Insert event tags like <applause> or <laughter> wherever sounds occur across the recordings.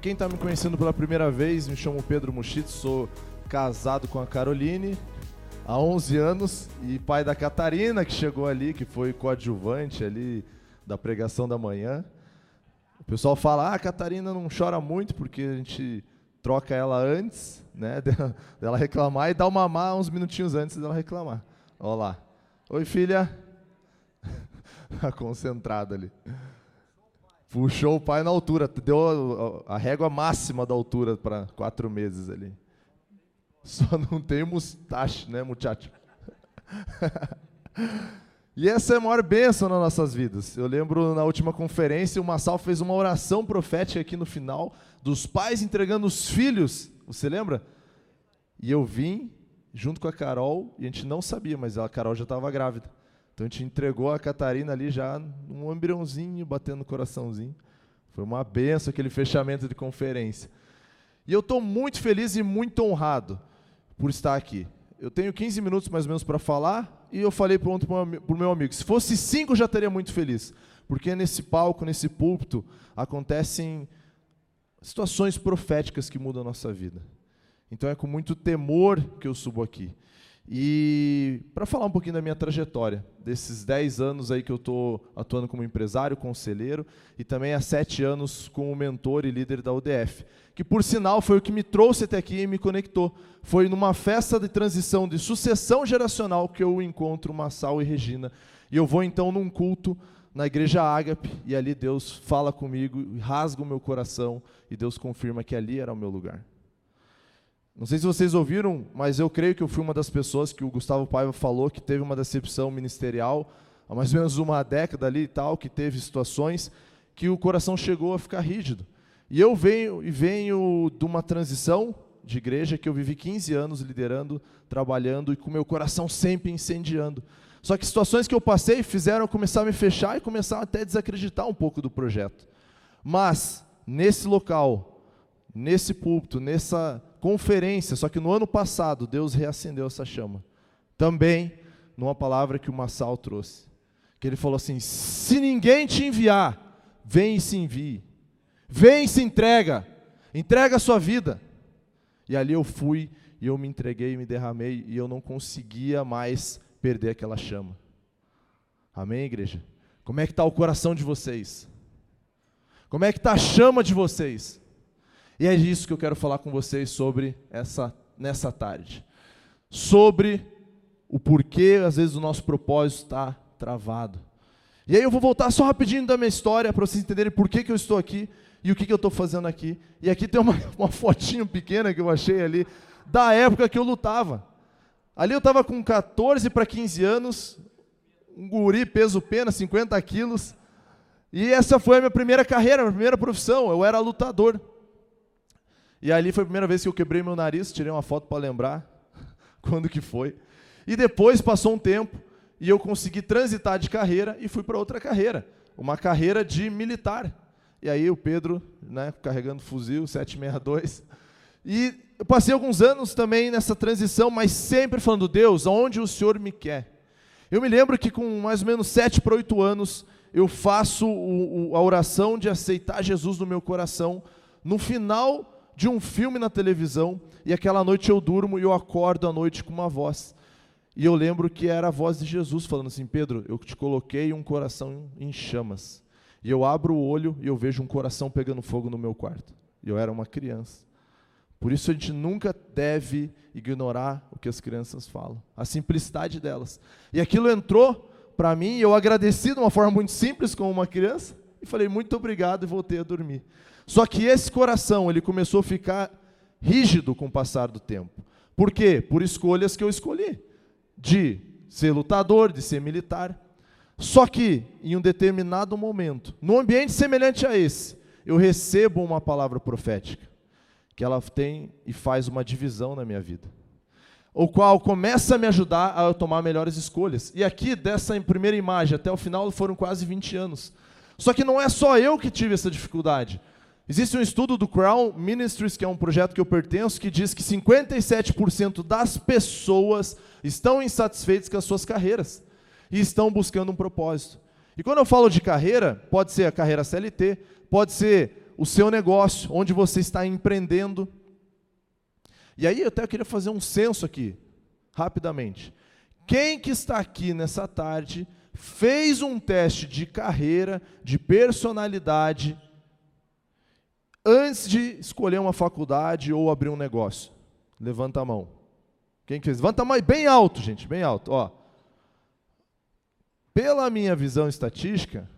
Quem está me conhecendo pela primeira vez, me chamo Pedro Muschitz, sou casado com a Caroline há 11 anos e pai da Catarina, que chegou ali, que foi coadjuvante ali da pregação da manhã. O pessoal fala: "Ah, a Catarina não chora muito porque a gente troca ela antes, né, <laughs> dela reclamar e dá uma mamar uns minutinhos antes dela reclamar". Olha lá. Oi, filha. <laughs> Concentrada ali. Puxou o pai na altura, deu a, régua máxima da altura para quatro meses ali. Só não tem mustache, né, muchacho? <laughs> e essa é a maior bênção nas nossas vidas. Eu lembro na última conferência, o Massal fez uma oração profética aqui no final, dos pais entregando os filhos. Você lembra? E eu vim junto com a Carol, e a gente não sabia, mas a Carol já estava grávida. Então a gente entregou a Catarina ali já um embriãozinho, batendo no coraçãozinho. Foi uma benção aquele fechamento de conferência. E eu estou muito feliz e muito honrado por estar aqui. Eu tenho 15 minutos mais ou menos para falar, e eu falei para o meu amigo, se fosse cinco já estaria muito feliz. Porque nesse palco, nesse púlpito, acontecem situações proféticas que mudam a nossa vida. Então é com muito temor que eu subo aqui. E para falar um pouquinho da minha trajetória, desses 10 anos aí que eu estou atuando como empresário, conselheiro, e também há 7 anos como mentor e líder da UDF, que por sinal foi o que me trouxe até aqui e me conectou. Foi numa festa de transição de sucessão geracional que eu encontro Massal e Regina. E eu vou então num culto na igreja Ágape, e ali Deus fala comigo, rasga o meu coração, e Deus confirma que ali era o meu lugar. Não sei se vocês ouviram, mas eu creio que eu fui uma das pessoas que o Gustavo Paiva falou que teve uma decepção ministerial há mais ou menos uma década ali e tal, que teve situações que o coração chegou a ficar rígido. E eu venho e venho de uma transição de igreja que eu vivi 15 anos liderando, trabalhando e com meu coração sempre incendiando. Só que situações que eu passei fizeram eu começar a me fechar e começar até a desacreditar um pouco do projeto. Mas nesse local, nesse púlpito, nessa conferência, só que no ano passado Deus reacendeu essa chama. Também numa palavra que o Massal trouxe. Que ele falou assim: se ninguém te enviar, vem e se envie. Vem e se entrega. Entrega a sua vida. E ali eu fui e eu me entreguei, me derramei e eu não conseguia mais perder aquela chama. Amém, igreja? Como é que está o coração de vocês? Como é que está a chama de vocês? E é isso que eu quero falar com vocês sobre essa nessa tarde. Sobre o porquê, às vezes, o nosso propósito está travado. E aí eu vou voltar só rapidinho da minha história para vocês entenderem por que, que eu estou aqui e o que, que eu estou fazendo aqui. E aqui tem uma, <laughs> uma fotinho pequena que eu achei ali, da época que eu lutava. Ali eu estava com 14 para 15 anos, um guri, peso pena, 50 quilos. E essa foi a minha primeira carreira, a minha primeira profissão. Eu era lutador. E ali foi a primeira vez que eu quebrei meu nariz, tirei uma foto para lembrar <laughs> quando que foi. E depois passou um tempo e eu consegui transitar de carreira e fui para outra carreira, uma carreira de militar. E aí o Pedro, né, carregando fuzil 762. E eu passei alguns anos também nessa transição, mas sempre falando, Deus, aonde o Senhor me quer? Eu me lembro que com mais ou menos 7 para 8 anos, eu faço o, o, a oração de aceitar Jesus no meu coração. No final de um filme na televisão e aquela noite eu durmo e eu acordo à noite com uma voz. E eu lembro que era a voz de Jesus falando assim: Pedro, eu te coloquei um coração em chamas. E eu abro o olho e eu vejo um coração pegando fogo no meu quarto. E eu era uma criança. Por isso a gente nunca deve ignorar o que as crianças falam, a simplicidade delas. E aquilo entrou para mim e eu agradeci de uma forma muito simples como uma criança e falei muito obrigado e voltei a dormir. Só que esse coração, ele começou a ficar rígido com o passar do tempo. Por quê? Por escolhas que eu escolhi. De ser lutador, de ser militar. Só que, em um determinado momento, num ambiente semelhante a esse, eu recebo uma palavra profética, que ela tem e faz uma divisão na minha vida. O qual começa a me ajudar a tomar melhores escolhas. E aqui, dessa primeira imagem até o final, foram quase 20 anos. Só que não é só eu que tive essa dificuldade. Existe um estudo do Crown Ministries, que é um projeto que eu pertenço, que diz que 57% das pessoas estão insatisfeitas com as suas carreiras e estão buscando um propósito. E quando eu falo de carreira, pode ser a carreira CLT, pode ser o seu negócio, onde você está empreendendo. E aí eu até queria fazer um censo aqui, rapidamente. Quem que está aqui nessa tarde fez um teste de carreira, de personalidade, antes de escolher uma faculdade ou abrir um negócio? Levanta a mão. Quem fez? Levanta a mão bem alto, gente, bem alto. Ó. Pela minha visão estatística,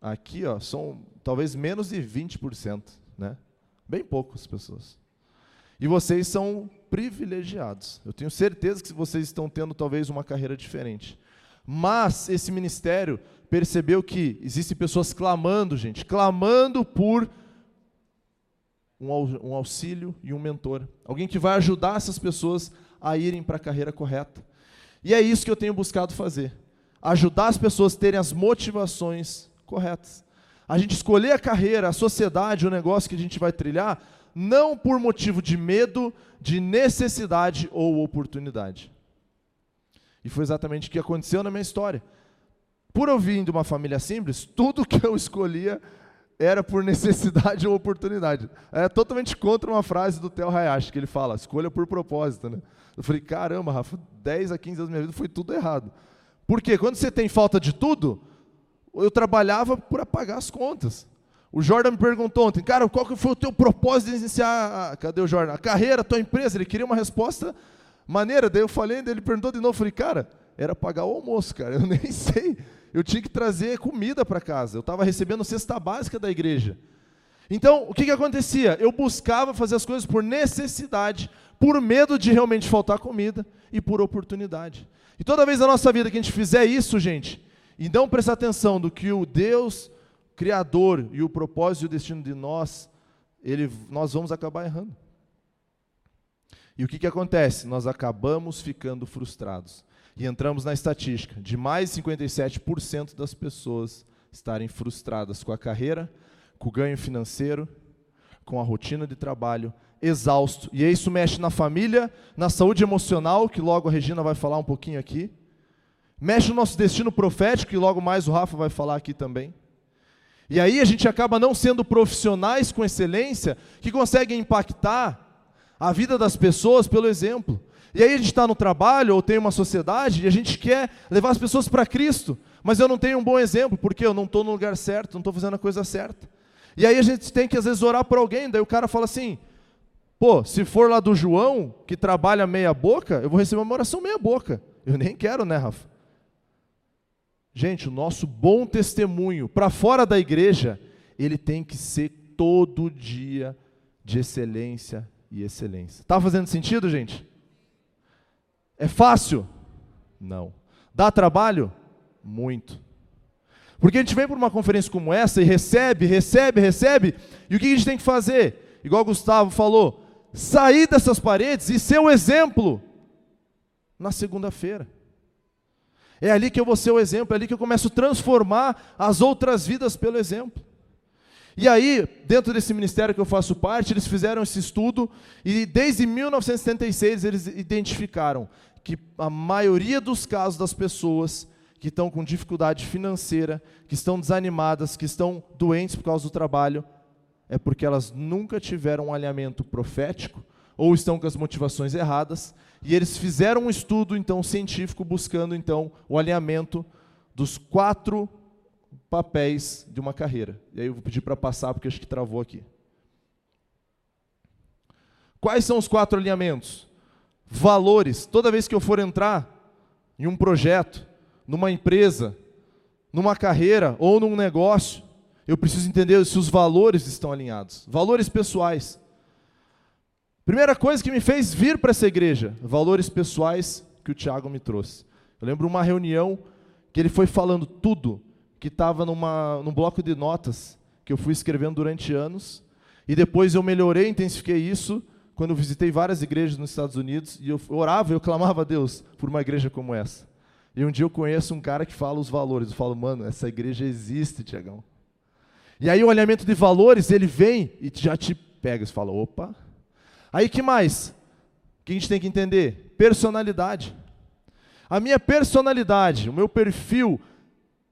aqui ó, são talvez menos de 20%, né? Bem poucas pessoas. E vocês são privilegiados. Eu tenho certeza que vocês estão tendo talvez uma carreira diferente. Mas esse ministério percebeu que existem pessoas clamando, gente, clamando por um auxílio e um mentor. Alguém que vai ajudar essas pessoas a irem para a carreira correta. E é isso que eu tenho buscado fazer. Ajudar as pessoas a terem as motivações corretas. A gente escolher a carreira, a sociedade, o negócio que a gente vai trilhar, não por motivo de medo, de necessidade ou oportunidade. E foi exatamente o que aconteceu na minha história. Por eu vir de uma família simples, tudo que eu escolhia era por necessidade <laughs> ou oportunidade. É totalmente contra uma frase do Theo Hayashi, que ele fala, escolha por propósito. Né? Eu falei, caramba, Rafa, 10 a 15 anos da minha vida foi tudo errado. Porque quando você tem falta de tudo, eu trabalhava para pagar as contas. O Jordan me perguntou ontem, cara, qual que foi o teu propósito de iniciar, a, cadê o Jordan? A carreira, a tua empresa. Ele queria uma resposta maneira. Daí eu falei, ele perguntou de novo, eu falei, cara, era pagar o almoço, cara, <laughs> eu nem sei. Eu tinha que trazer comida para casa. Eu estava recebendo cesta básica da igreja. Então, o que, que acontecia? Eu buscava fazer as coisas por necessidade, por medo de realmente faltar comida e por oportunidade. E toda vez na nossa vida que a gente fizer isso, gente, e não prestar atenção do que o Deus Criador e o propósito e o destino de nós, ele, nós vamos acabar errando. E o que, que acontece? Nós acabamos ficando frustrados. E entramos na estatística de mais de 57% das pessoas estarem frustradas com a carreira, com o ganho financeiro, com a rotina de trabalho, exausto. E isso mexe na família, na saúde emocional, que logo a Regina vai falar um pouquinho aqui. Mexe no nosso destino profético, que logo mais o Rafa vai falar aqui também. E aí a gente acaba não sendo profissionais com excelência que conseguem impactar a vida das pessoas pelo exemplo. E aí a gente está no trabalho ou tem uma sociedade e a gente quer levar as pessoas para Cristo, mas eu não tenho um bom exemplo, porque eu não estou no lugar certo, não estou fazendo a coisa certa. E aí a gente tem que às vezes orar por alguém, daí o cara fala assim: pô, se for lá do João, que trabalha meia boca, eu vou receber uma oração meia boca. Eu nem quero, né, Rafa? Gente, o nosso bom testemunho para fora da igreja, ele tem que ser todo dia de excelência e excelência. Está fazendo sentido, gente? É fácil? Não. Dá trabalho? Muito. Porque a gente vem para uma conferência como essa e recebe, recebe, recebe, e o que a gente tem que fazer? Igual o Gustavo falou, sair dessas paredes e ser o exemplo na segunda-feira. É ali que eu vou ser o exemplo, é ali que eu começo a transformar as outras vidas pelo exemplo. E aí, dentro desse ministério que eu faço parte, eles fizeram esse estudo e desde 1976 eles identificaram que a maioria dos casos das pessoas que estão com dificuldade financeira, que estão desanimadas, que estão doentes por causa do trabalho, é porque elas nunca tiveram um alinhamento profético ou estão com as motivações erradas, e eles fizeram um estudo então científico buscando então o alinhamento dos quatro papéis de uma carreira. E aí eu vou pedir para passar, porque acho que travou aqui. Quais são os quatro alinhamentos? Valores. Toda vez que eu for entrar em um projeto, numa empresa, numa carreira ou num negócio, eu preciso entender se os valores estão alinhados. Valores pessoais. Primeira coisa que me fez vir para essa igreja, valores pessoais que o Tiago me trouxe. Eu lembro uma reunião que ele foi falando tudo que estava num bloco de notas que eu fui escrevendo durante anos. E depois eu melhorei, intensifiquei isso quando eu visitei várias igrejas nos Estados Unidos e eu orava, eu clamava a Deus por uma igreja como essa. E um dia eu conheço um cara que fala os valores. Eu falo, mano, essa igreja existe, Tiagão. E aí o alinhamento de valores, ele vem e já te pega. Você fala, opa. Aí que mais? O que a gente tem que entender? Personalidade. A minha personalidade, o meu perfil,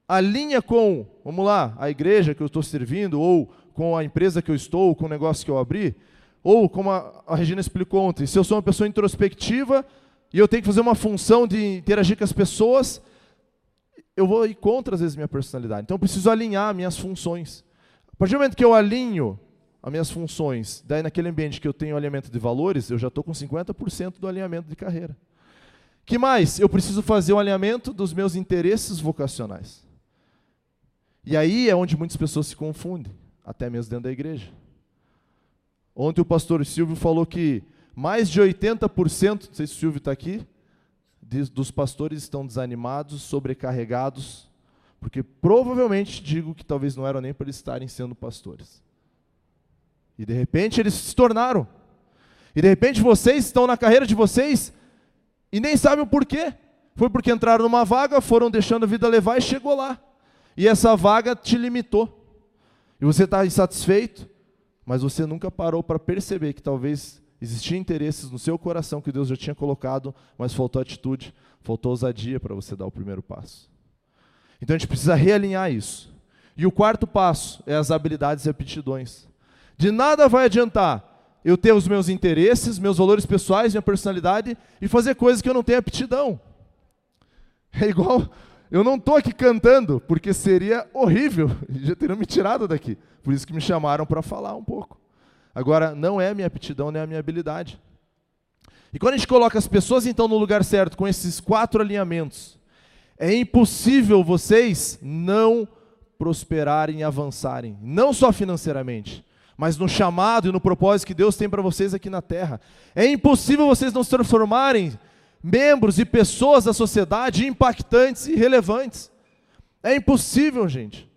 alinha com, vamos lá, a igreja que eu estou servindo, ou com a empresa que eu estou, com o negócio que eu abri, ou como a, a Regina explicou ontem, se eu sou uma pessoa introspectiva e eu tenho que fazer uma função de interagir com as pessoas, eu vou ir contra, às vezes, minha personalidade. Então, eu preciso alinhar minhas funções. A partir do momento que eu alinho as minhas funções, daí naquele ambiente que eu tenho alinhamento de valores, eu já estou com 50% do alinhamento de carreira. que mais? Eu preciso fazer o alinhamento dos meus interesses vocacionais. E aí é onde muitas pessoas se confundem, até mesmo dentro da igreja. Ontem o pastor Silvio falou que mais de 80%, não sei se o Silvio está aqui, dos pastores estão desanimados, sobrecarregados, porque provavelmente digo que talvez não eram nem para eles estarem sendo pastores. E de repente eles se tornaram. E de repente vocês estão na carreira de vocês e nem sabem o porquê. Foi porque entraram numa vaga, foram deixando a vida levar e chegou lá. E essa vaga te limitou. E você está insatisfeito, mas você nunca parou para perceber que talvez existiam interesses no seu coração que Deus já tinha colocado, mas faltou atitude, faltou ousadia para você dar o primeiro passo. Então a gente precisa realinhar isso. E o quarto passo é as habilidades e aptidões. De nada vai adiantar eu ter os meus interesses, meus valores pessoais, minha personalidade e fazer coisas que eu não tenho aptidão. É igual, eu não estou aqui cantando, porque seria horrível, <laughs> já teriam me tirado daqui. Por isso que me chamaram para falar um pouco. Agora, não é a minha aptidão nem a minha habilidade. E quando a gente coloca as pessoas então no lugar certo, com esses quatro alinhamentos, é impossível vocês não prosperarem e avançarem, não só financeiramente, mas no chamado e no propósito que Deus tem para vocês aqui na terra. É impossível vocês não se transformarem membros e pessoas da sociedade impactantes e relevantes. É impossível, gente.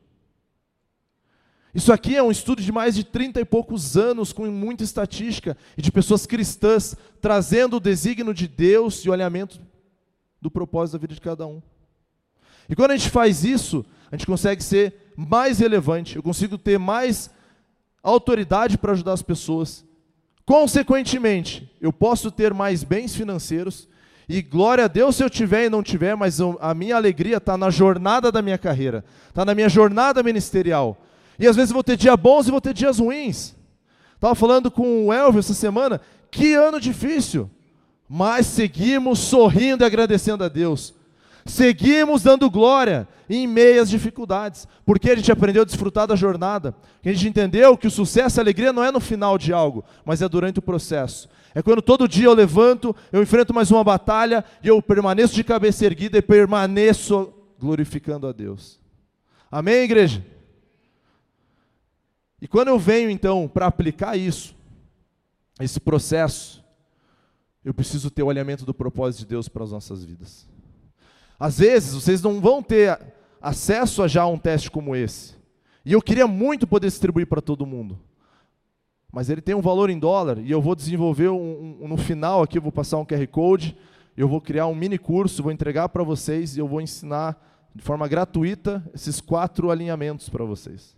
Isso aqui é um estudo de mais de 30 e poucos anos, com muita estatística, e de pessoas cristãs, trazendo o desígnio de Deus e o alinhamento do propósito da vida de cada um. E quando a gente faz isso, a gente consegue ser mais relevante, eu consigo ter mais autoridade para ajudar as pessoas. Consequentemente, eu posso ter mais bens financeiros, e glória a Deus se eu tiver e não tiver, mas a minha alegria está na jornada da minha carreira, está na minha jornada ministerial e às vezes vou ter dias bons e vou ter dias ruins. Estava falando com o Elvio essa semana, que ano difícil. Mas seguimos sorrindo e agradecendo a Deus. Seguimos dando glória em meio às dificuldades, porque a gente aprendeu a desfrutar da jornada, a gente entendeu que o sucesso e a alegria não é no final de algo, mas é durante o processo. É quando todo dia eu levanto, eu enfrento mais uma batalha e eu permaneço de cabeça erguida e permaneço glorificando a Deus. Amém, igreja? E quando eu venho então para aplicar isso, esse processo, eu preciso ter o alinhamento do propósito de Deus para as nossas vidas. Às vezes vocês não vão ter acesso a já um teste como esse. E eu queria muito poder distribuir para todo mundo. Mas ele tem um valor em dólar e eu vou desenvolver um, um, no final aqui eu vou passar um QR Code, eu vou criar um mini curso, vou entregar para vocês e eu vou ensinar de forma gratuita esses quatro alinhamentos para vocês.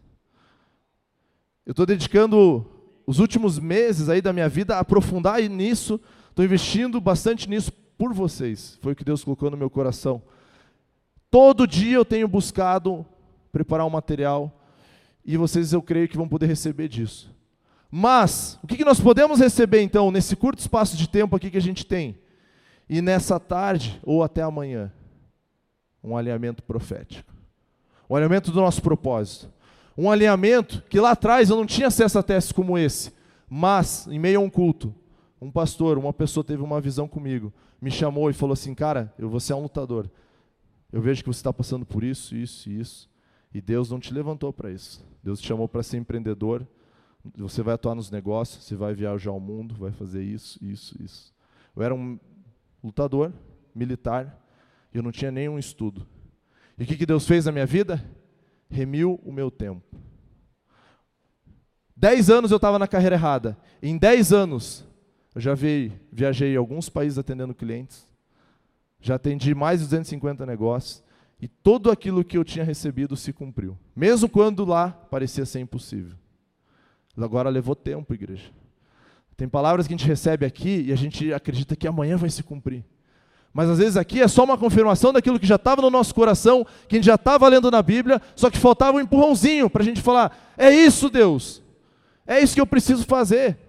Eu estou dedicando os últimos meses aí da minha vida a aprofundar nisso, estou investindo bastante nisso por vocês. Foi o que Deus colocou no meu coração. Todo dia eu tenho buscado preparar um material e vocês eu creio que vão poder receber disso. Mas, o que, nós podemos receber então, nesse curto espaço de tempo aqui que a gente tem? E nessa tarde, ou até amanhã? Um alinhamento profético. O alinhamento do nosso propósito um alinhamento que lá atrás eu não tinha acesso a testes como esse, mas em meio a um culto, um pastor, uma pessoa teve uma visão comigo, me chamou e falou assim, cara, vou ser um lutador. Eu vejo que você está passando por isso, isso e isso, e Deus não te levantou para isso. Deus te chamou para ser empreendedor. Você vai atuar nos negócios, você vai viajar ao mundo, vai fazer isso, isso, isso. Eu era um lutador, militar, e eu não tinha nenhum estudo. E o que, que Deus fez na minha vida? remiu o meu tempo. Dez anos eu estava na carreira errada. Em dez anos, eu já vi, viajei em alguns países atendendo clientes. Já atendi mais de 250 negócios. E tudo aquilo que eu tinha recebido se cumpriu. Mesmo quando lá parecia ser impossível. Agora levou tempo, igreja. Tem palavras que a gente recebe aqui e a gente acredita que amanhã vai se cumprir. Mas às vezes aqui é só uma confirmação daquilo que já estava no nosso coração, que a gente já estava lendo na Bíblia, só que faltava um empurrãozinho para a gente falar: é isso, Deus, é isso que eu preciso fazer.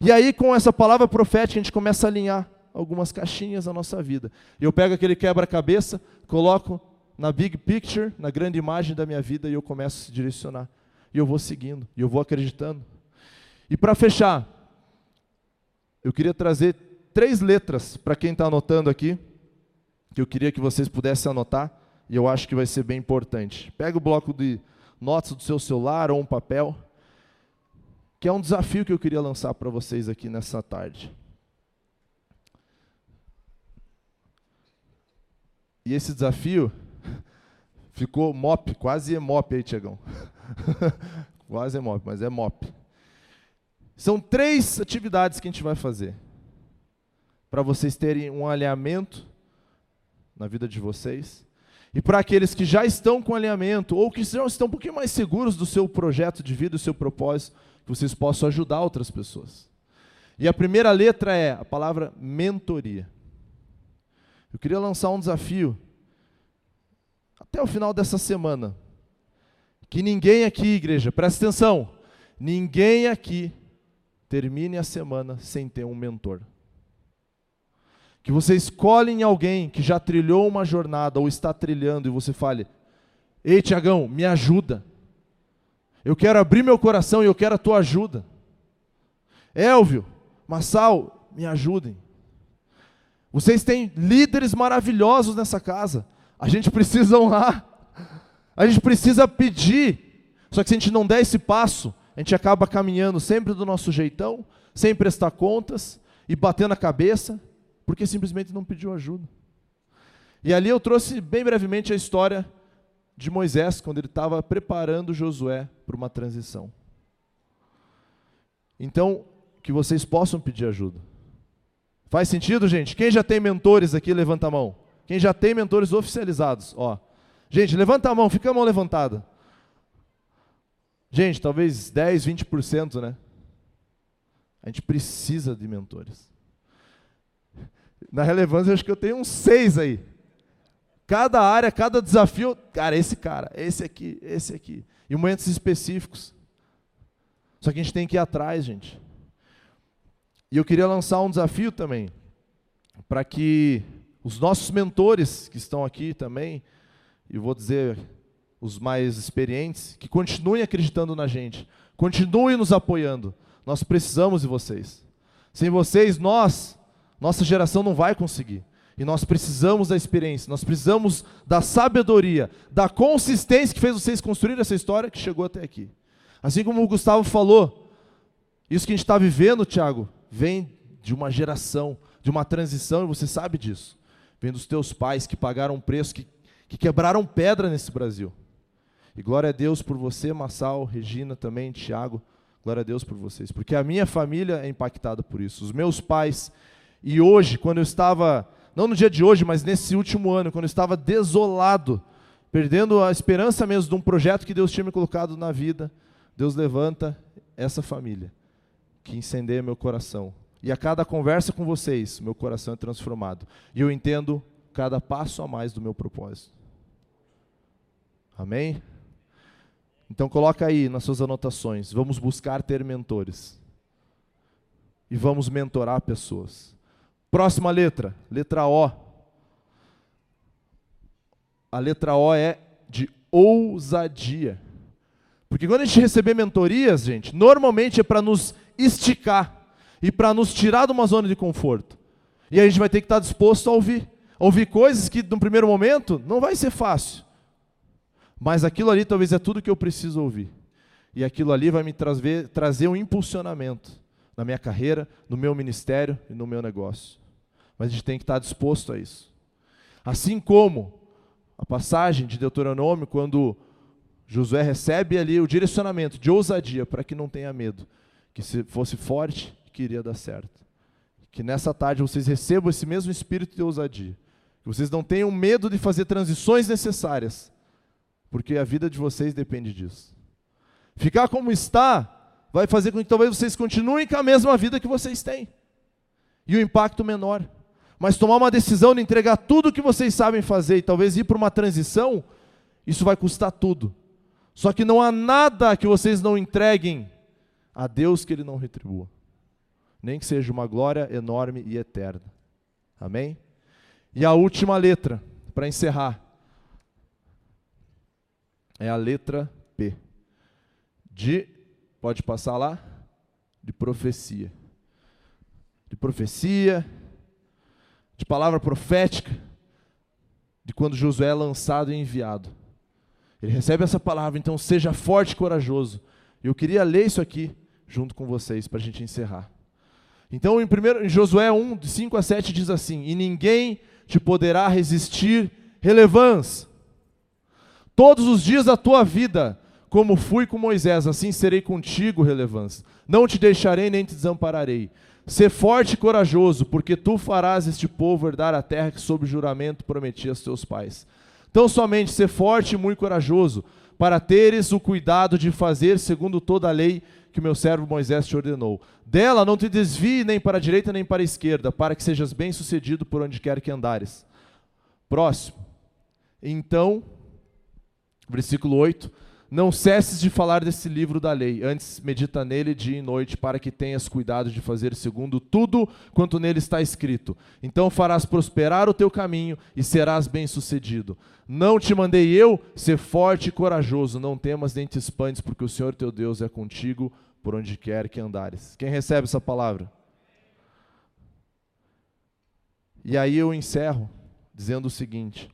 E aí, com essa palavra profética, a gente começa a alinhar algumas caixinhas na nossa vida. Eu pego aquele quebra-cabeça, coloco na big picture, na grande imagem da minha vida, e eu começo a se direcionar. E eu vou seguindo, e eu vou acreditando. E para fechar, eu queria trazer três letras para quem está anotando aqui, que eu queria que vocês pudessem anotar, e eu acho que vai ser bem importante. Pega o bloco de notas do seu celular ou um papel, que é um desafio que eu queria lançar para vocês aqui nessa tarde. E esse desafio <laughs> ficou mop, quase é mop aí, Tiagão. <laughs> quase é mop, mas é mop. São três atividades que a gente vai fazer. Para vocês terem um alinhamento na vida de vocês. E para aqueles que já estão com alinhamento, ou que já estão um pouquinho mais seguros do seu projeto de vida, do seu propósito, que vocês possam ajudar outras pessoas. E a primeira letra é a palavra mentoria. Eu queria lançar um desafio até o final dessa semana. Que ninguém aqui, igreja, presta atenção, ninguém aqui termine a semana sem ter um mentor. Que você escolhe em alguém que já trilhou uma jornada ou está trilhando e você fale: Ei, Tiagão, me ajuda. Eu quero abrir meu coração e eu quero a tua ajuda. Elvio, Massal, me ajudem. Vocês têm líderes maravilhosos nessa casa. A gente precisa honrar. A gente precisa pedir. Só que se a gente não der esse passo, a gente acaba caminhando sempre do nosso jeitão, sem prestar contas e batendo a cabeça, porque simplesmente não pediu ajuda. E ali eu trouxe bem brevemente a história de Moisés, quando ele estava preparando Josué para uma transição. Então, que vocês possam pedir ajuda. Faz sentido, gente? Quem já tem mentores aqui, levanta a mão. Quem já tem mentores oficializados, ó. Gente, levanta a mão, fica a mão levantada. Gente, talvez 10, 20%, né? A gente precisa de mentores. Na relevância, acho que eu tenho uns seis aí. Cada área, cada desafio, cara, esse cara, esse aqui, esse aqui. Em momentos específicos. Só que a gente tem que ir atrás, gente. E eu queria lançar um desafio também, para que os nossos mentores que estão aqui também, e vou dizer os mais experientes, que continuem acreditando na gente, continuem nos apoiando. Nós precisamos de vocês. Sem vocês, nós, nossa geração não vai conseguir. E nós precisamos da experiência, nós precisamos da sabedoria, da consistência que fez vocês construir essa história que chegou até aqui. Assim como o Gustavo falou, isso que a gente está vivendo, Tiago, vem de uma geração, de uma transição, e você sabe disso. Vem dos teus pais que pagaram um preço, que, que quebraram pedra nesse Brasil. E glória a Deus por você, Massal, Regina também, Tiago. Glória a Deus por vocês. Porque a minha família é impactada por isso. Os meus pais. E hoje, quando eu estava, não no dia de hoje, mas nesse último ano, quando eu estava desolado, perdendo a esperança mesmo de um projeto que Deus tinha me colocado na vida, Deus levanta essa família que incendeia meu coração. E a cada conversa com vocês, meu coração é transformado. E eu entendo cada passo a mais do meu propósito. Amém? Então coloca aí nas suas anotações. Vamos buscar ter mentores. E vamos mentorar pessoas. Próxima letra, letra O. A letra O é de ousadia. Porque quando a gente receber mentorias, gente, normalmente é para nos esticar e para nos tirar de uma zona de conforto. E a gente vai ter que estar disposto a ouvir. Ouvir coisas que, no primeiro momento, não vai ser fácil. Mas aquilo ali talvez é tudo que eu preciso ouvir. E aquilo ali vai me trazer, trazer um impulsionamento na minha carreira, no meu ministério e no meu negócio. Mas a gente tem que estar disposto a isso. Assim como a passagem de Deuteronômio, quando Josué recebe ali o direcionamento de ousadia para que não tenha medo, que se fosse forte, que iria dar certo. Que nessa tarde vocês recebam esse mesmo espírito de ousadia. Que vocês não tenham medo de fazer transições necessárias porque a vida de vocês depende disso. Ficar como está vai fazer com que talvez vocês continuem com a mesma vida que vocês têm. E o impacto menor. Mas tomar uma decisão de entregar tudo o que vocês sabem fazer e talvez ir para uma transição, isso vai custar tudo. Só que não há nada que vocês não entreguem a Deus que Ele não retribua. Nem que seja uma glória enorme e eterna. Amém? E a última letra, para encerrar, é a letra P. De, pode passar lá? De profecia. De profecia, de palavra profética, de quando Josué é lançado e enviado. Ele recebe essa palavra, então seja forte e corajoso. Eu queria ler isso aqui junto com vocês para a gente encerrar. Então, em, primeiro, em Josué 1, de 5 a 7, diz assim: E ninguém te poderá resistir, relevância. Todos os dias da tua vida, como fui com Moisés, assim serei contigo, relevância. Não te deixarei nem te desampararei. Sê forte e corajoso, porque tu farás este povo herdar a terra que, sob juramento, prometi a teus pais. Então, somente ser forte e muito corajoso, para teres o cuidado de fazer segundo toda a lei que meu servo Moisés te ordenou. Dela não te desvie nem para a direita nem para a esquerda, para que sejas bem-sucedido por onde quer que andares. Próximo. Então, versículo 8 não cesses de falar desse livro da lei, antes medita nele dia e noite, para que tenhas cuidado de fazer segundo tudo quanto nele está escrito. Então farás prosperar o teu caminho e serás bem-sucedido. Não te mandei eu ser forte e corajoso, não temas nem te espantes, porque o Senhor teu Deus é contigo por onde quer que andares. Quem recebe essa palavra? E aí eu encerro dizendo o seguinte: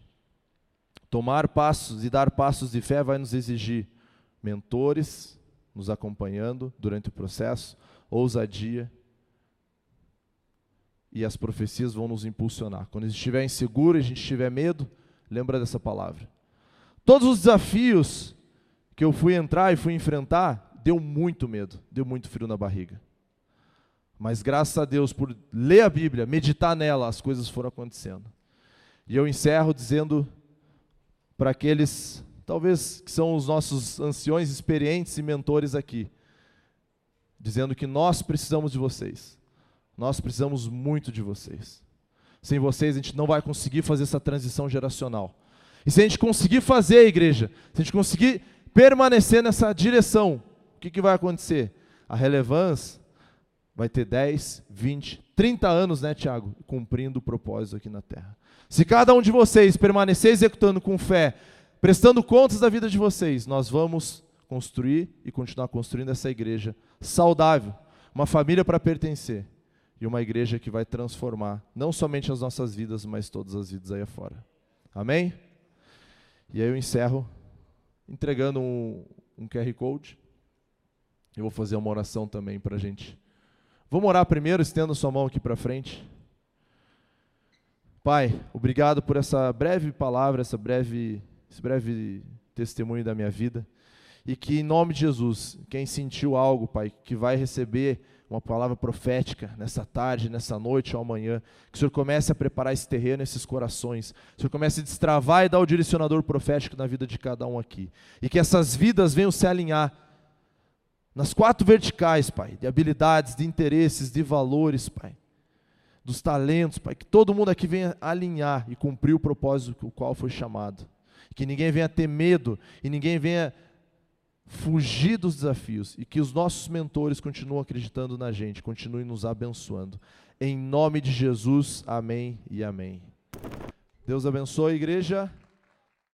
Tomar passos e dar passos de fé vai nos exigir mentores nos acompanhando durante o processo, ousadia, e as profecias vão nos impulsionar. Quando a gente estiver inseguro, a gente tiver medo, lembra dessa palavra. Todos os desafios que eu fui entrar e fui enfrentar, deu muito medo, deu muito frio na barriga. Mas graças a Deus por ler a Bíblia, meditar nela, as coisas foram acontecendo. E eu encerro dizendo para aqueles, talvez, que são os nossos anciões experientes e mentores aqui, dizendo que nós precisamos de vocês. Nós precisamos muito de vocês. Sem vocês, a gente não vai conseguir fazer essa transição geracional. E se a gente conseguir fazer, igreja, se a gente conseguir permanecer nessa direção, o que, que vai acontecer? A relevância vai ter 10, 20, 30 anos, né, Tiago, cumprindo o propósito aqui na terra. Se cada um de vocês permanecer executando com fé, prestando contas da vida de vocês, nós vamos construir e continuar construindo essa igreja saudável, uma família para pertencer e uma igreja que vai transformar não somente as nossas vidas, mas todas as vidas aí afora. Amém? E aí eu encerro entregando um, um QR Code. Eu vou fazer uma oração também para a gente. Vamos orar primeiro, estenda sua mão aqui para frente. Pai, obrigado por essa breve palavra, essa breve, esse breve testemunho da minha vida. E que em nome de Jesus, quem sentiu algo, Pai, que vai receber uma palavra profética nessa tarde, nessa noite ou amanhã, que o Senhor comece a preparar esse terreno, esses corações, que o Senhor comece a destravar e dar o direcionador profético na vida de cada um aqui. E que essas vidas venham se alinhar nas quatro verticais, Pai, de habilidades, de interesses, de valores, Pai dos talentos, Pai, que todo mundo aqui venha alinhar e cumprir o propósito o qual foi chamado. Que ninguém venha ter medo e ninguém venha fugir dos desafios e que os nossos mentores continuem acreditando na gente, continuem nos abençoando. Em nome de Jesus, amém e amém. Deus abençoe, igreja.